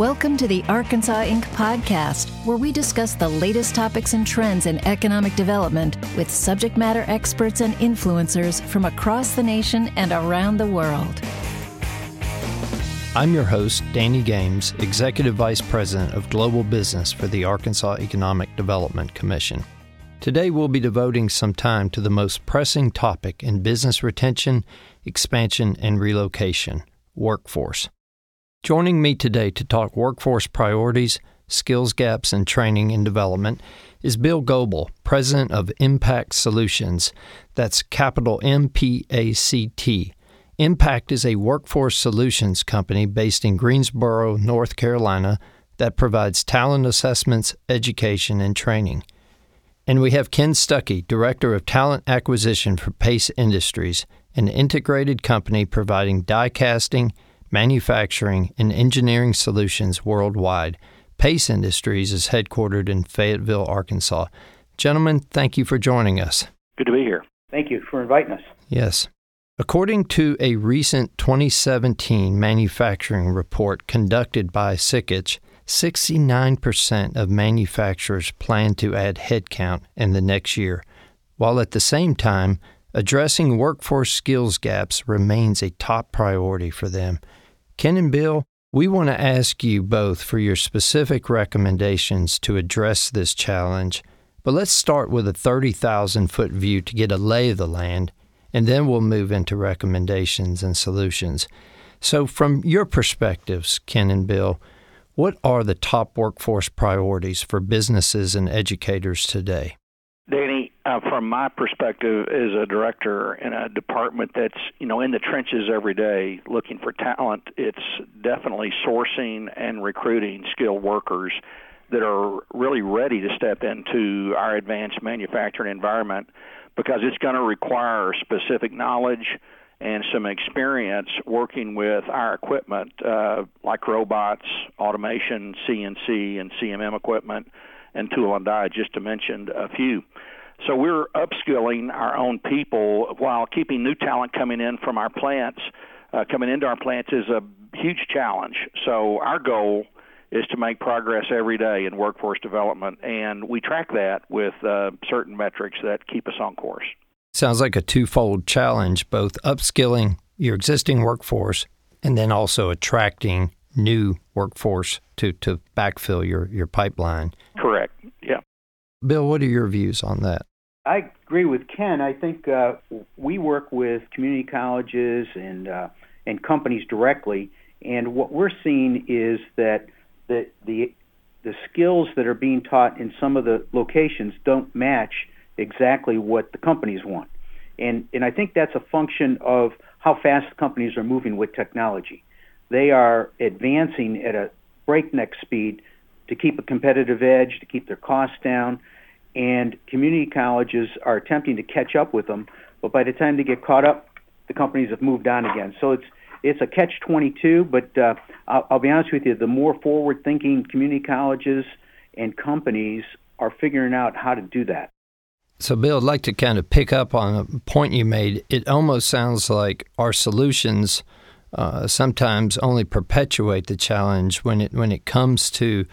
Welcome to the Arkansas Inc. podcast, where we discuss the latest topics and trends in economic development with subject matter experts and influencers from across the nation and around the world. I'm your host, Danny Games, Executive Vice President of Global Business for the Arkansas Economic Development Commission. Today, we'll be devoting some time to the most pressing topic in business retention, expansion, and relocation workforce. Joining me today to talk workforce priorities, skills gaps, and training and development is Bill Goebel, President of Impact Solutions. That's capital M P A C T. Impact is a workforce solutions company based in Greensboro, North Carolina, that provides talent assessments, education, and training. And we have Ken Stuckey, Director of Talent Acquisition for Pace Industries, an integrated company providing die casting, manufacturing, and engineering solutions worldwide. Pace Industries is headquartered in Fayetteville, Arkansas. Gentlemen, thank you for joining us. Good to be here. Thank you for inviting us. Yes. According to a recent 2017 manufacturing report conducted by Sikich, 69% of manufacturers plan to add headcount in the next year, while at the same time, addressing workforce skills gaps remains a top priority for them. Ken and Bill, we want to ask you both for your specific recommendations to address this challenge, but let's start with a 30,000 foot view to get a lay of the land, and then we'll move into recommendations and solutions. So, from your perspectives, Ken and Bill, what are the top workforce priorities for businesses and educators today? Uh, from my perspective as a director in a department that's you know in the trenches every day looking for talent, it's definitely sourcing and recruiting skilled workers that are really ready to step into our advanced manufacturing environment because it's going to require specific knowledge and some experience working with our equipment uh, like robots, automation, CNC, and CMM equipment and tool and die, just to mention a few. So we're upskilling our own people while keeping new talent coming in from our plants. Uh, coming into our plants is a huge challenge. So our goal is to make progress every day in workforce development, and we track that with uh, certain metrics that keep us on course. Sounds like a twofold challenge, both upskilling your existing workforce and then also attracting new workforce to, to backfill your, your pipeline. Correct. Yeah. Bill, what are your views on that? I agree with Ken. I think uh, we work with community colleges and uh, and companies directly, and what we're seeing is that the the the skills that are being taught in some of the locations don't match exactly what the companies want, and and I think that's a function of how fast companies are moving with technology. They are advancing at a breakneck speed to keep a competitive edge, to keep their costs down, and community colleges are attempting to catch up with them. But by the time they get caught up, the companies have moved on again. So it's it's a catch 22. But uh, I'll, I'll be honest with you, the more forward-thinking community colleges and companies are figuring out how to do that. So, Bill, I'd like to kind of pick up on a point you made. It almost sounds like our solutions uh, sometimes only perpetuate the challenge when it when it comes to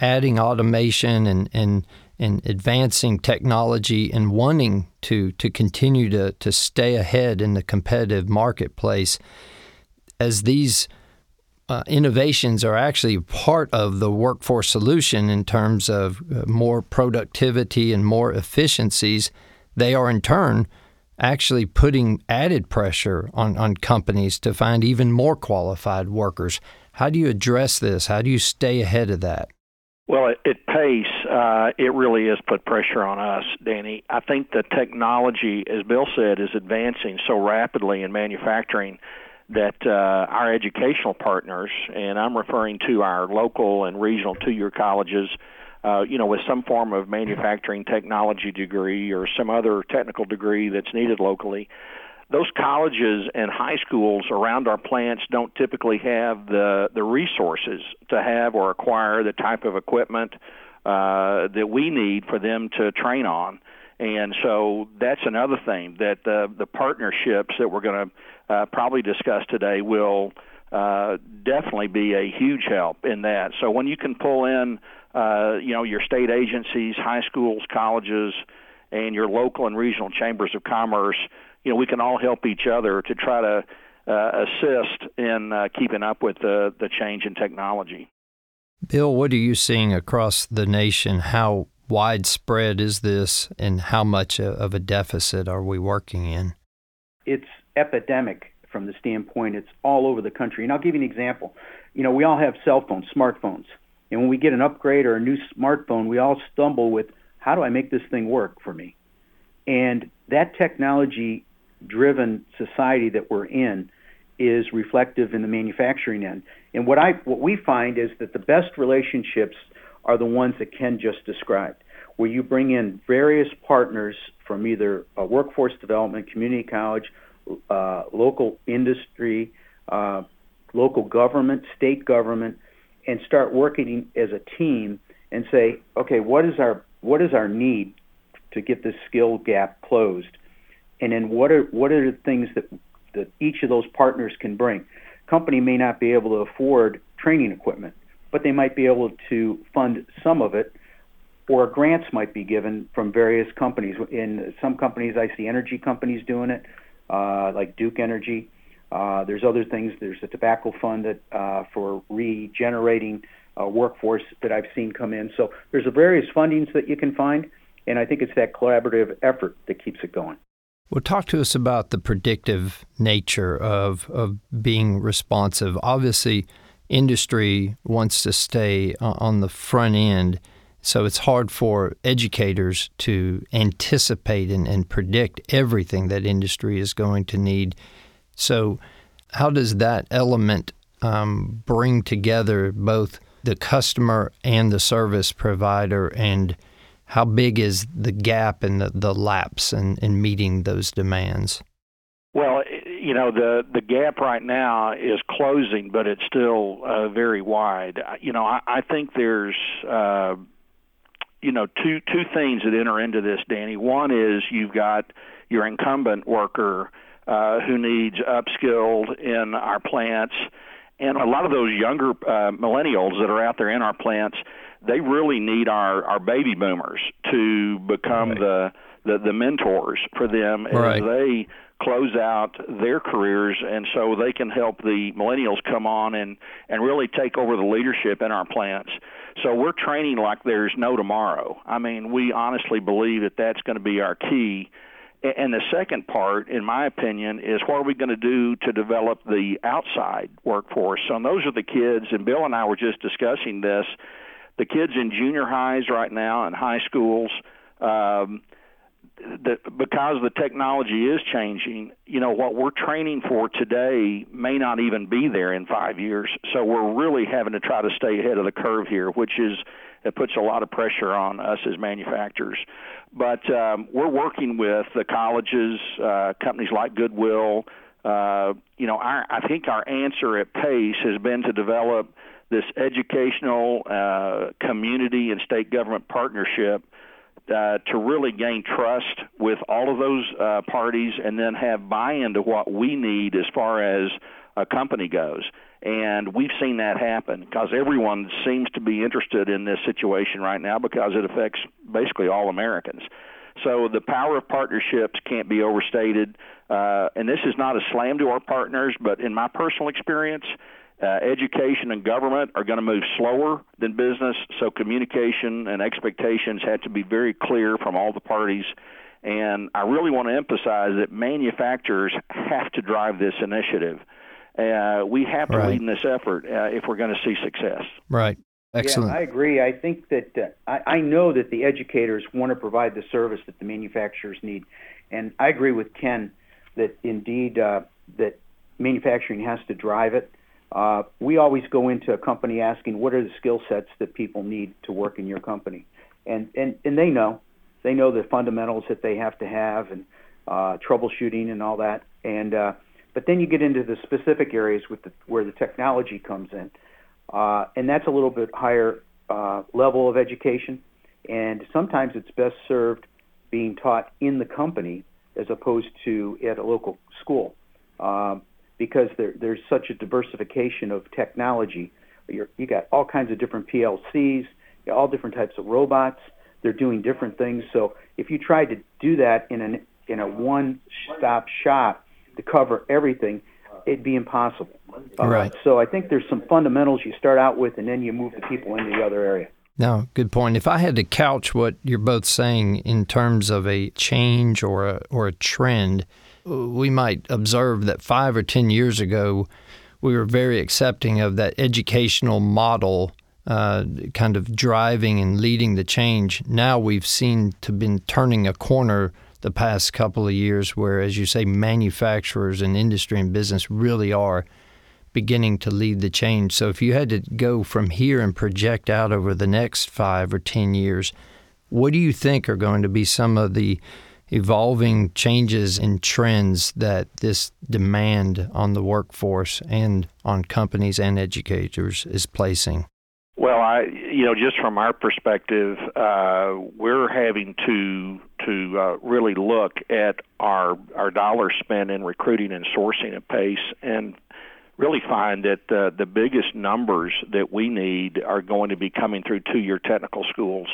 adding automation and and and advancing technology and wanting to to continue to to stay ahead in the competitive marketplace as these uh, innovations are actually part of the workforce solution in terms of uh, more productivity and more efficiencies they are in turn actually putting added pressure on, on companies to find even more qualified workers. How do you address this? How do you stay ahead of that? Well, at, at uh, it really has put pressure on us, Danny. I think the technology, as Bill said, is advancing so rapidly in manufacturing that uh, our educational partners, and I'm referring to our local and regional two-year colleges, uh, you know, with some form of manufacturing technology degree or some other technical degree that's needed locally, those colleges and high schools around our plants don't typically have the the resources to have or acquire the type of equipment uh, that we need for them to train on. And so that's another thing that the the partnerships that we're going to uh, probably discuss today will uh, definitely be a huge help in that. So when you can pull in, uh, you know, your state agencies, high schools, colleges, and your local and regional chambers of commerce, you know, we can all help each other to try to uh, assist in uh, keeping up with the, the change in technology. Bill, what are you seeing across the nation? How widespread is this, and how much of a deficit are we working in? It's epidemic from the standpoint it's all over the country. And I'll give you an example. You know, we all have cell phones, smartphones. And when we get an upgrade or a new smartphone, we all stumble with how do I make this thing work for me? And that technology driven society that we're in is reflective in the manufacturing end. And what I what we find is that the best relationships are the ones that Ken just described, where you bring in various partners from either workforce development, community college, uh, local industry, uh, local government, state government, and start working as a team and say, okay, what is our what is our need to get this skill gap closed, and then what are what are the things that that each of those partners can bring. Company may not be able to afford training equipment, but they might be able to fund some of it, or grants might be given from various companies. In some companies, I see energy companies doing it, uh, like Duke Energy. Uh, there's other things. There's a tobacco fund that uh, for regenerating uh, workforce that I've seen come in. So there's various fundings that you can find, and I think it's that collaborative effort that keeps it going. Well, talk to us about the predictive nature of, of being responsive. Obviously, industry wants to stay on the front end, so it's hard for educators to anticipate and, and predict everything that industry is going to need. So, how does that element um, bring together both the customer and the service provider and how big is the gap and the, the lapse in, in meeting those demands? Well, you know the the gap right now is closing, but it's still uh, very wide. You know, I, I think there's uh, you know two two things that enter into this, Danny. One is you've got your incumbent worker uh, who needs upskilled in our plants, and a lot of those younger uh, millennials that are out there in our plants they really need our our baby boomers to become right. the, the the mentors for them right. as they close out their careers and so they can help the millennials come on and and really take over the leadership in our plants so we're training like there's no tomorrow i mean we honestly believe that that's going to be our key and the second part in my opinion is what are we going to do to develop the outside workforce so those are the kids and bill and i were just discussing this the kids in junior highs right now and high schools um, because the technology is changing, you know, what we're training for today may not even be there in five years. So we're really having to try to stay ahead of the curve here, which is it puts a lot of pressure on us as manufacturers. But um, we're working with the colleges, uh, companies like Goodwill. Uh, you know, our, I think our answer at Pace has been to develop this educational uh, community and state government partnership uh, to really gain trust with all of those uh, parties and then have buy-in to what we need as far as a company goes. And we've seen that happen because everyone seems to be interested in this situation right now because it affects basically all Americans. So the power of partnerships can't be overstated. Uh, and this is not a slam to our partners, but in my personal experience, uh, education and government are going to move slower than business, so communication and expectations have to be very clear from all the parties. And I really want to emphasize that manufacturers have to drive this initiative. Uh, we have to right. lead in this effort uh, if we're going to see success. Right. Excellent. Yeah, I agree. I think that uh, I, I know that the educators want to provide the service that the manufacturers need, and I agree with Ken that indeed uh, that manufacturing has to drive it. Uh, we always go into a company asking what are the skill sets that people need to work in your company, and and and they know, they know the fundamentals that they have to have and uh, troubleshooting and all that. And uh, but then you get into the specific areas with the, where the technology comes in, uh, and that's a little bit higher uh, level of education. And sometimes it's best served being taught in the company as opposed to at a local school. Um, because there, there's such a diversification of technology. You're, you got all kinds of different PLCs, all different types of robots. They're doing different things. So if you tried to do that in an in a one-stop shop to cover everything, it'd be impossible. Uh, right. So I think there's some fundamentals you start out with, and then you move the people into the other area. No, good point. If I had to couch what you're both saying in terms of a change or a or a trend, we might observe that five or ten years ago, we were very accepting of that educational model, uh, kind of driving and leading the change. Now we've seen to been turning a corner the past couple of years, where, as you say, manufacturers and industry and business really are beginning to lead the change. So if you had to go from here and project out over the next five or 10 years, what do you think are going to be some of the evolving changes and trends that this demand on the workforce and on companies and educators is placing? Well, I, you know, just from our perspective, uh, we're having to to uh, really look at our our dollar spent in recruiting and sourcing at pace, and really find that uh, the biggest numbers that we need are going to be coming through two-year technical schools.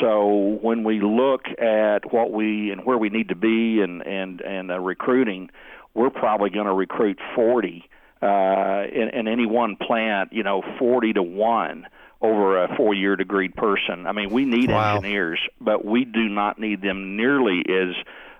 So when we look at what we and where we need to be and and and uh, recruiting, we're probably going to recruit 40 uh, in, in any one plant. You know, 40 to one over a four-year degreed person. I mean, we need wow. engineers, but we do not need them nearly as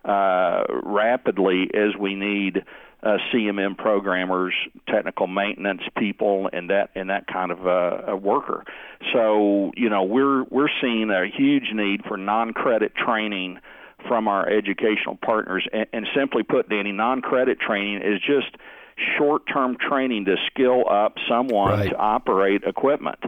uh, rapidly as we need uh, CMM programmers, technical maintenance people, and that and that kind of uh, a worker. So you know we're we're seeing a huge need for non-credit training from our educational partners, and, and simply put, Danny, non-credit training is just short-term training to skill up someone right. to operate equipment,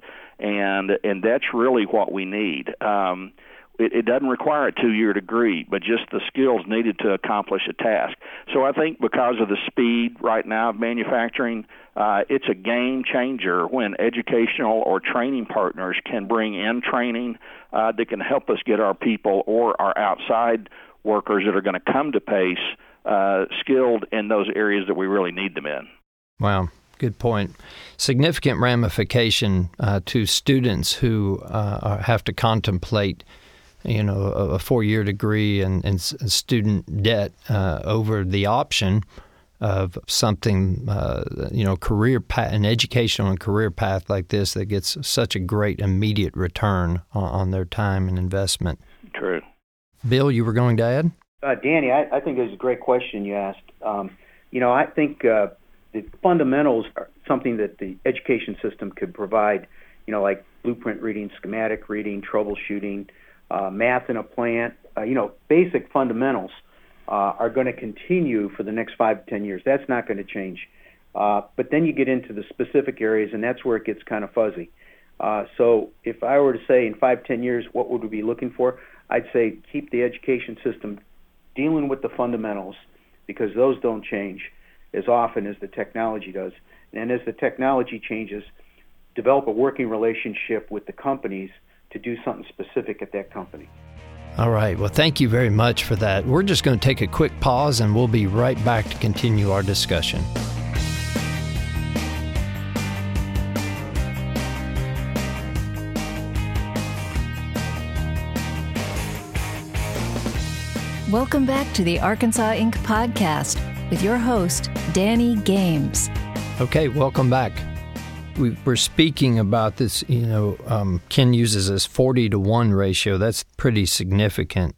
and and that's really what we need. Um, it, it doesn't require a two-year degree, but just the skills needed to accomplish a task. So I think because of the speed right now of manufacturing, uh, it's a game changer when educational or training partners can bring in training uh, that can help us get our people or our outside workers that are going to come to PACE uh, skilled in those areas that we really need them in. Wow. Good point. Significant ramification uh, to students who uh, have to contemplate you know, a, a four-year degree and, and student debt uh, over the option of something, uh, you know, career path, an educational and career path like this that gets such a great immediate return on, on their time and investment. True. Bill, you were going to add? Uh, Danny, I, I think it was a great question you asked. Um, you know, I think uh, the fundamentals are something that the education system could provide, you know, like blueprint reading, schematic reading, troubleshooting, uh, math in a plant, uh, you know, basic fundamentals uh, are going to continue for the next five to ten years. That's not going to change. Uh, but then you get into the specific areas, and that's where it gets kind of fuzzy. Uh, so if I were to say in five, ten years, what would we be looking for? I'd say keep the education system dealing with the fundamentals because those don't change as often as the technology does. And as the technology changes, develop a working relationship with the companies – to do something specific at that company. All right. Well, thank you very much for that. We're just going to take a quick pause and we'll be right back to continue our discussion. Welcome back to the Arkansas Inc. podcast with your host, Danny Games. Okay, welcome back we were speaking about this, you know, um, Ken uses this 40 to 1 ratio. That's pretty significant.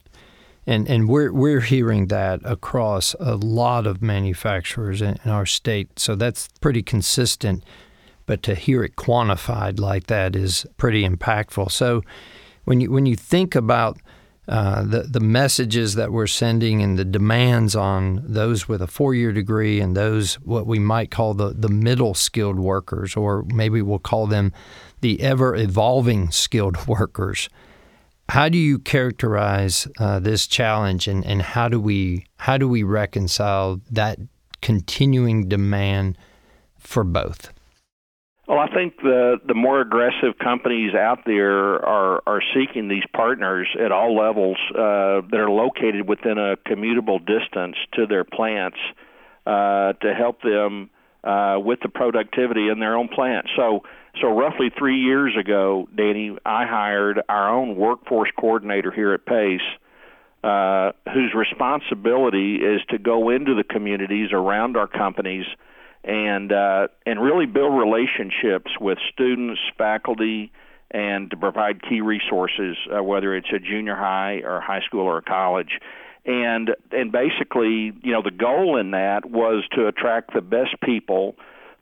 And, and we're, we're hearing that across a lot of manufacturers in, in our state. So that's pretty consistent. But to hear it quantified like that is pretty impactful. So when you, when you think about uh, the the messages that we're sending and the demands on those with a four year degree and those what we might call the the middle skilled workers, or maybe we'll call them the ever evolving skilled workers. How do you characterize uh, this challenge, and, and how do we how do we reconcile that continuing demand for both? Well, I think the the more aggressive companies out there are are seeking these partners at all levels uh, that are located within a commutable distance to their plants. uh, to help them uh, with the productivity in their own plant. So, so roughly three years ago, Danny, I hired our own workforce coordinator here at Pace, uh, whose responsibility is to go into the communities around our companies and uh, and really build relationships with students, faculty, and to provide key resources, uh, whether it's a junior high or high school or a college and and basically, you know, the goal in that was to attract the best people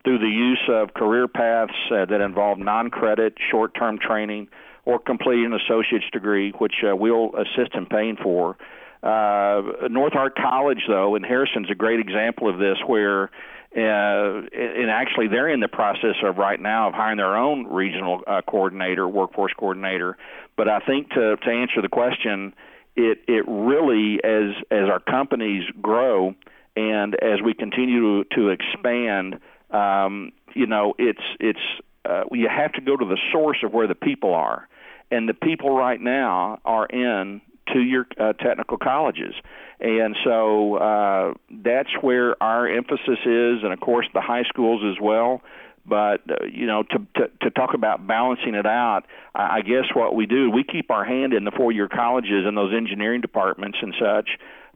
through the use of career paths uh, that involve non-credit, short-term training, or completing an associate's degree, which uh, we'll assist in paying for. Uh, North Ark College, though, in Harrison's a great example of this, where uh, and actually they're in the process of right now of hiring their own regional uh, coordinator, workforce coordinator. But I think to to answer the question, it it really as as our companies grow and as we continue to, to expand, um, you know, it's it's uh, you have to go to the source of where the people are, and the people right now are in two-year uh, technical colleges, and so uh, that's where our emphasis is, and of course the high schools as well. But uh, you know, to, to to talk about balancing it out, I, I guess what we do, we keep our hand in the four-year colleges and those engineering departments and such.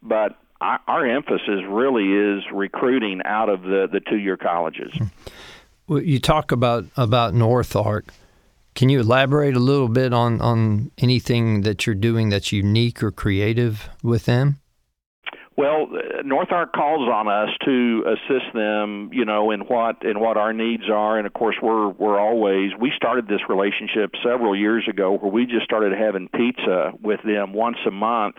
But our, our emphasis really is recruiting out of the the two-year colleges. Well, you talk about about North Ark. Can you elaborate a little bit on, on anything that you're doing that's unique or creative with them? Well, North Ark calls on us to assist them, you know, in what in what our needs are, and of course, we're we're always we started this relationship several years ago where we just started having pizza with them once a month,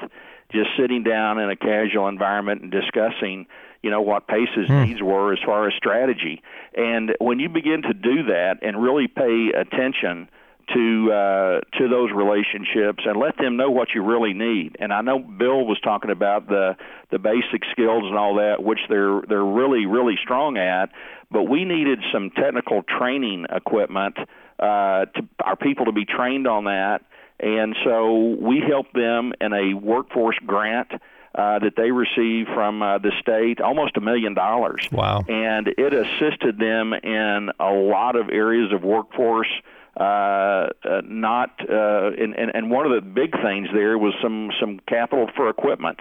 just sitting down in a casual environment and discussing, you know, what Pace's hmm. needs were as far as strategy. And when you begin to do that and really pay attention to uh, to those relationships and let them know what you really need. And I know Bill was talking about the the basic skills and all that, which they're they're really really strong at. But we needed some technical training equipment uh, to our people to be trained on that. And so we helped them in a workforce grant uh, that they received from uh, the state, almost a million dollars. Wow! And it assisted them in a lot of areas of workforce uh, uh, not uh, and, and and one of the big things there was some some capital for equipment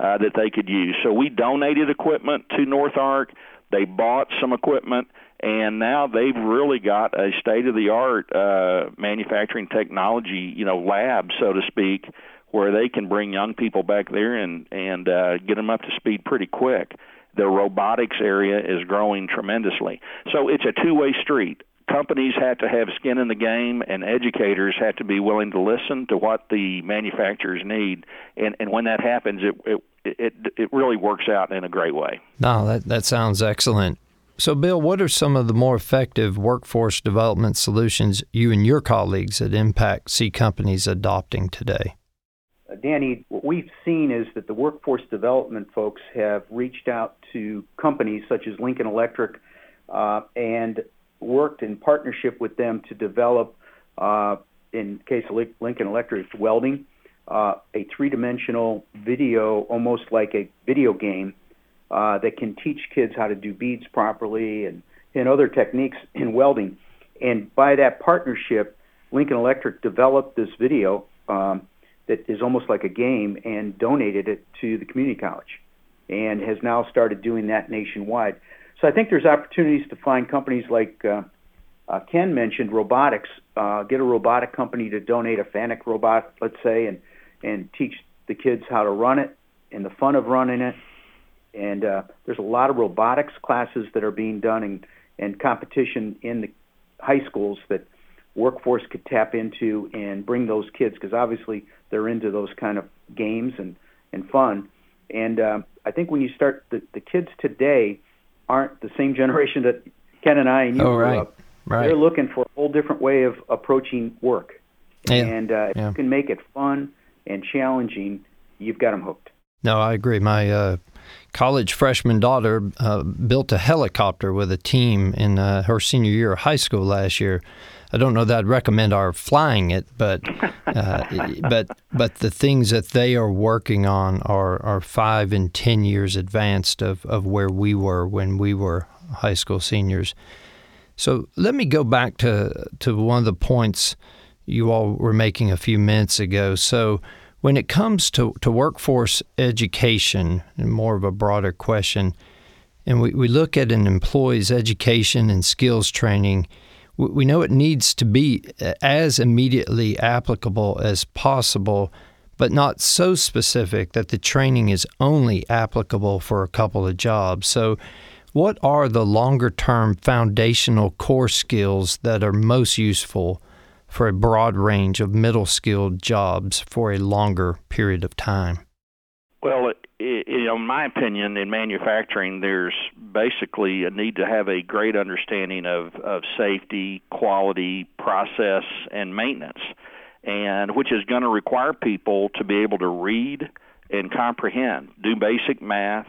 uh, that they could use. So we donated equipment to North Ark. They bought some equipment, and now they've really got a state of the art uh, manufacturing technology, you know, lab, so to speak, where they can bring young people back there and and uh, get them up to speed pretty quick. The robotics area is growing tremendously. So it's a two-way street companies have to have skin in the game and educators have to be willing to listen to what the manufacturers need and and when that happens it it it, it really works out in a great way. No, that that sounds excellent. So Bill, what are some of the more effective workforce development solutions you and your colleagues at Impact see companies adopting today? Danny, what we've seen is that the workforce development folks have reached out to companies such as Lincoln Electric uh, and worked in partnership with them to develop, uh, in case of Lincoln Electric, welding, uh, a three-dimensional video, almost like a video game, uh, that can teach kids how to do beads properly and, and other techniques in welding. And by that partnership, Lincoln Electric developed this video um, that is almost like a game and donated it to the community college and has now started doing that nationwide. So I think there's opportunities to find companies like uh, uh, Ken mentioned robotics. Uh, get a robotic company to donate a Fanuc robot, let's say, and and teach the kids how to run it and the fun of running it. And uh, there's a lot of robotics classes that are being done and and competition in the high schools that workforce could tap into and bring those kids because obviously they're into those kind of games and and fun. And uh, I think when you start the, the kids today aren't the same generation that Ken and I and you oh, grew right. up. Right. They're looking for a whole different way of approaching work. Yeah. And uh, if yeah. you can make it fun and challenging, you've got them hooked. No, I agree. My uh, college freshman daughter uh, built a helicopter with a team in uh, her senior year of high school last year. I don't know that I'd recommend our flying it, but uh, but but the things that they are working on are are five and ten years advanced of, of where we were when we were high school seniors. So let me go back to to one of the points you all were making a few minutes ago. So when it comes to, to workforce education, and more of a broader question, and we, we look at an employee's education and skills training, we, know it needs to be uh, as immediately applicable as possible, but not so specific that the training is only applicable for a couple of jobs. So what are the longer term foundational core skills that are most useful for a broad range of middle skilled jobs for a longer period of time? Well, in my opinion, in manufacturing, there's basically a need to have a great understanding of, of safety, quality, process, and maintenance, and which is going to require people to be able to read and comprehend, do basic math,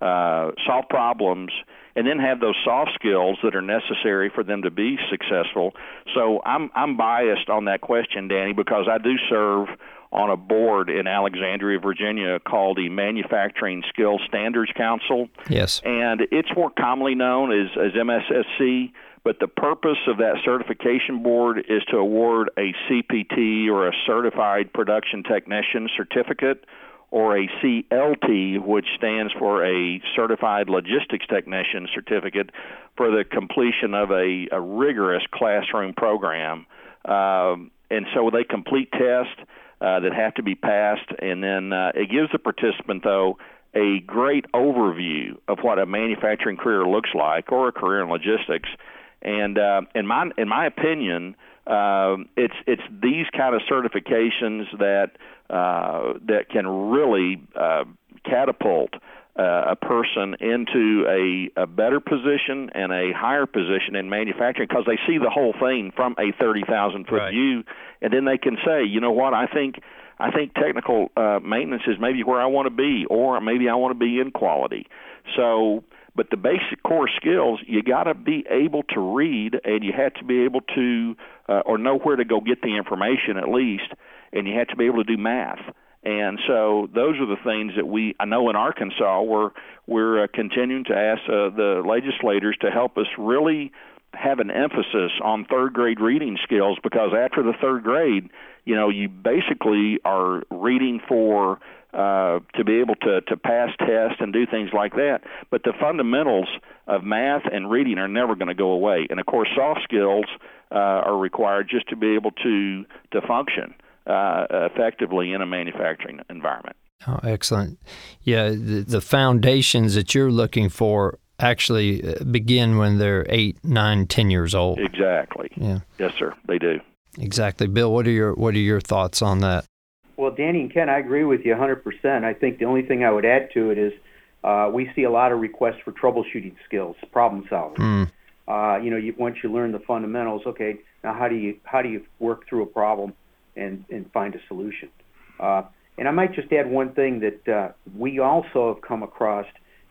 uh, solve problems, and then have those soft skills that are necessary for them to be successful. So I'm I'm biased on that question, Danny, because I do serve on a board in Alexandria, Virginia, called the Manufacturing Skills Standards Council. Yes, and it's more commonly known as as MSSC. But the purpose of that certification board is to award a CPT or a Certified Production Technician certificate or a CLT, which stands for a Certified Logistics Technician certificate, for the completion of a, a rigorous classroom program. Um, and so they complete tests uh, that have to be passed, and then uh, it gives the participant, though, a great overview of what a manufacturing career looks like or a career in logistics. And uh, in my in my opinion, uh, it's it's these kind of certifications that uh, that can really uh, catapult uh, a person into a, a better position and a higher position in manufacturing because they see the whole thing from a 30,000 foot right. view, and then they can say, you know what, I think I think technical uh, maintenance is maybe where I want to be, or maybe I want to be in quality. So but the basic core skills, you got to be able to read, and you have to be able to, uh, or know where to go get the information at least, and you have to be able to do math. And so those are the things that we I know in Arkansas we're we're uh, continuing to ask uh, the legislators to help us really have an emphasis on third grade reading skills because after the third grade, you know, you basically are reading for uh, to be able to, to pass tests and do things like that. But the fundamentals of math and reading are never going to go away. And of course, soft skills uh, are required just to be able to to function uh, effectively in a manufacturing environment. Oh, excellent. Yeah, the, the foundations that you're looking for actually uh, begin when they're eight, nine, ten years old. Exactly. Yeah. Yes, sir. They do. Exactly, Bill. What are your What are your thoughts on that? Well, Danny and Ken, I agree with you 100%. I think the only thing I would add to it is uh, we see a lot of requests for troubleshooting skills, problem solving. Mm. Uh, you know, you, once you learn the fundamentals, okay, now how do you how do you work through a problem and and find a solution? Uh, and I might just add one thing that uh, we also have come across,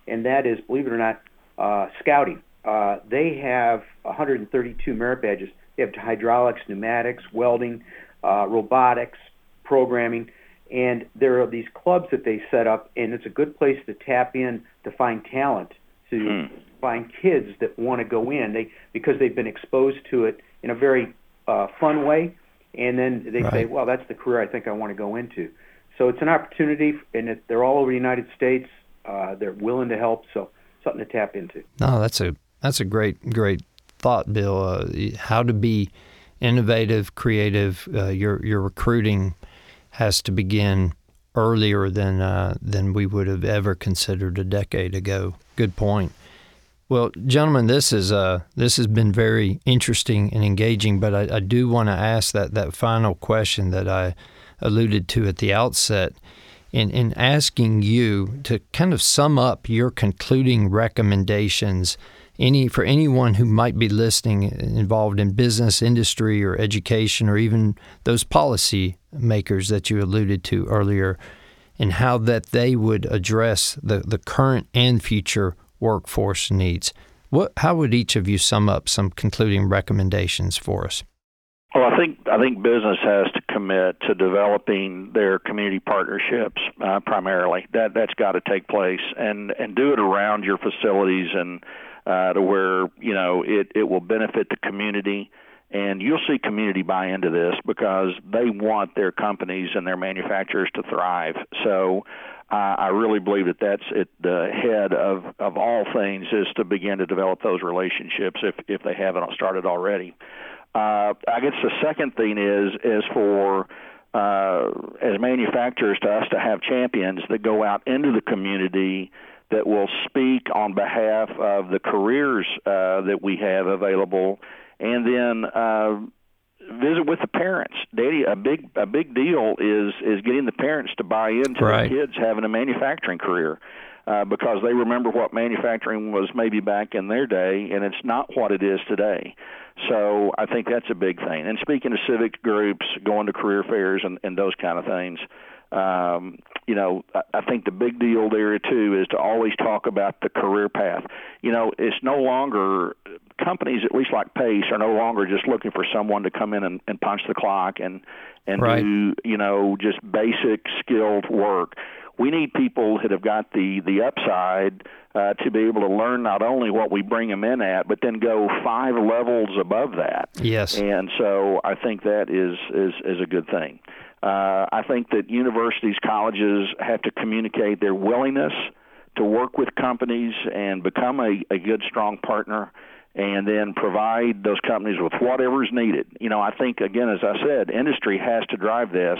and that is, believe it or not, uh, scouting. Uh, they have 132 merit badges. They have hydraulics, pneumatics, welding, uh, robotics, programming, and there are these clubs that they set up, and it's a good place to tap in to find talent, to Hmm. find kids that want to go in. They because they've been exposed to it in a very uh, fun way, and then they say, "Well, that's the career I think I want to go into." So it's an opportunity, and it, they're all over the United States. Uh, they're willing to help, so something to tap into. No, that's a that's a great great thought, Bill. Uh, how to be innovative, creative. Uh, your your recruiting has to begin earlier than uh, than we would have ever considered a decade ago. Good point. Well, gentlemen, this is uh, this has been very interesting and engaging. But I, I do want to ask that that final question that I alluded to at the outset. In, in asking you to kind of sum up your concluding recommendations any for anyone who might be listening involved in business industry or education or even those policy makers that you alluded to earlier and how that they would address the, the current and future workforce needs. What how would each of you sum up some concluding recommendations for us think I think business has to commit to developing their community partnerships uh, primarily. That that's got to take place and and do it around your facilities and uh, to where you know it it will benefit the community. And you'll see community buy into this because they want their companies and their manufacturers to thrive. So I really believe that that's at the head of, of all things is to begin to develop those relationships if, if they haven't started already. Uh, I guess the second thing is is for uh, as manufacturers to us to have champions that go out into the community that will speak on behalf of the careers uh, that we have available, and then uh, visit with the parents. Danny, a big a big deal is is getting the parents to buy into right. their kids having a manufacturing career. Uh, because they remember what manufacturing was maybe back in their day, and it's not what it is today. So I think that's a big thing. And speaking of civic groups, going to career fairs and, and those kind of things, um, you know, I, I think the big deal there too is to always talk about the career path. You know, it's no longer companies, at least like Pace, are no longer just looking for someone to come in and, and punch the clock and and right. do you know just basic skilled work. We need people that have got the the upside uh, to be able to learn not only what we bring them in at, but then go five levels above that. Yes. And so I think that is is is a good thing. Uh, I think that universities, colleges have to communicate their willingness to work with companies and become a, a good, strong partner and then provide those companies with whatever is needed. You know, I think, again, as I said, industry has to drive this,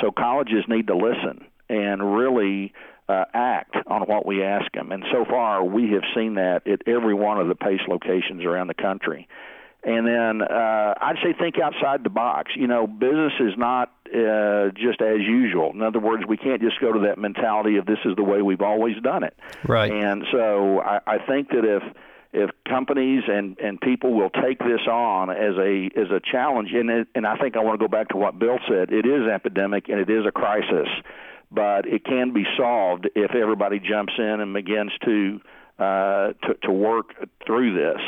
so colleges need to listen and really uh, act on what we ask them. And so far, we have seen that at every one of the PACE locations around the country. And then uh, I'd say think outside the box. You know, business is not uh, just as usual. In other words, we can't just go to that mentality of this is the way we've always done it. Right. And so I, I think that if if companies and and people will take this on as a as a challenge, and it, and I think I want to go back to what Bill said. It is epidemic and it is a crisis, but it can be solved if everybody jumps in and begins to uh, to, to work through this.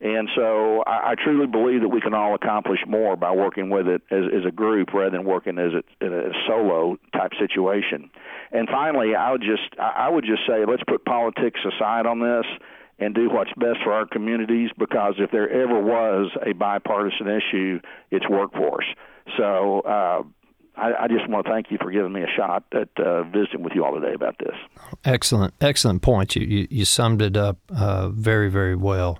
And so I, I truly believe that we can all accomplish more by working with it as, as a group rather than working as a, in a solo type situation. And finally, I would just I would just say let's put politics aside on this and do what's best for our communities because if there ever was a bipartisan issue, it's workforce. So uh, I, I, just want to thank you for giving me a shot at uh, visiting with you all today about this. Excellent, excellent point. You you, you summed it up uh, very very well.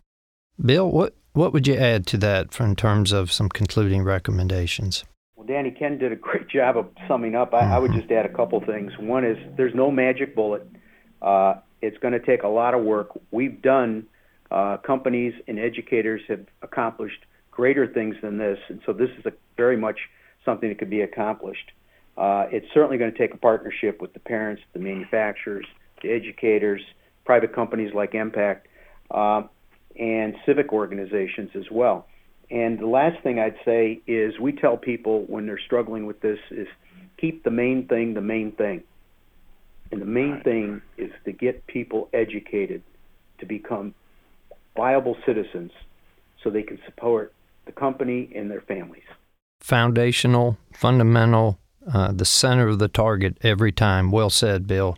Bill, what what would you add to that in terms of some concluding recommendations? Well, Danny Ken did a great job of summing up. I, mm-hmm. I would mm-hmm. just add a couple things. One is there's no magic bullet. Uh, it's going to take a lot of work. We've done. Uh, companies and educators have accomplished greater things than this, and so this is a, very much something that could be accomplished. Uh, it's certainly going to take a partnership with the parents, the manufacturers, the educators, private companies like Impact. Uh, and civic organizations as well. And the last thing I'd say is we tell people when they're struggling with this is keep the main thing the main thing. And the main right. thing is to get people educated to become viable citizens so they can support the company and their families. Foundational, fundamental, uh, the center of the target every time. Well said, Bill.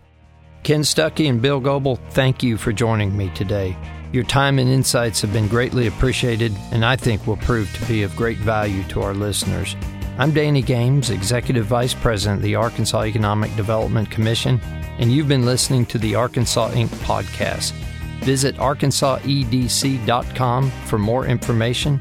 Ken Stuckey and Bill Goebel, thank you for joining me today. Your time and insights have been greatly appreciated, and I think will prove to be of great value to our listeners. I'm Danny Games, Executive Vice President of the Arkansas Economic Development Commission, and you've been listening to the Arkansas Inc. podcast. Visit arkansasedc.com for more information.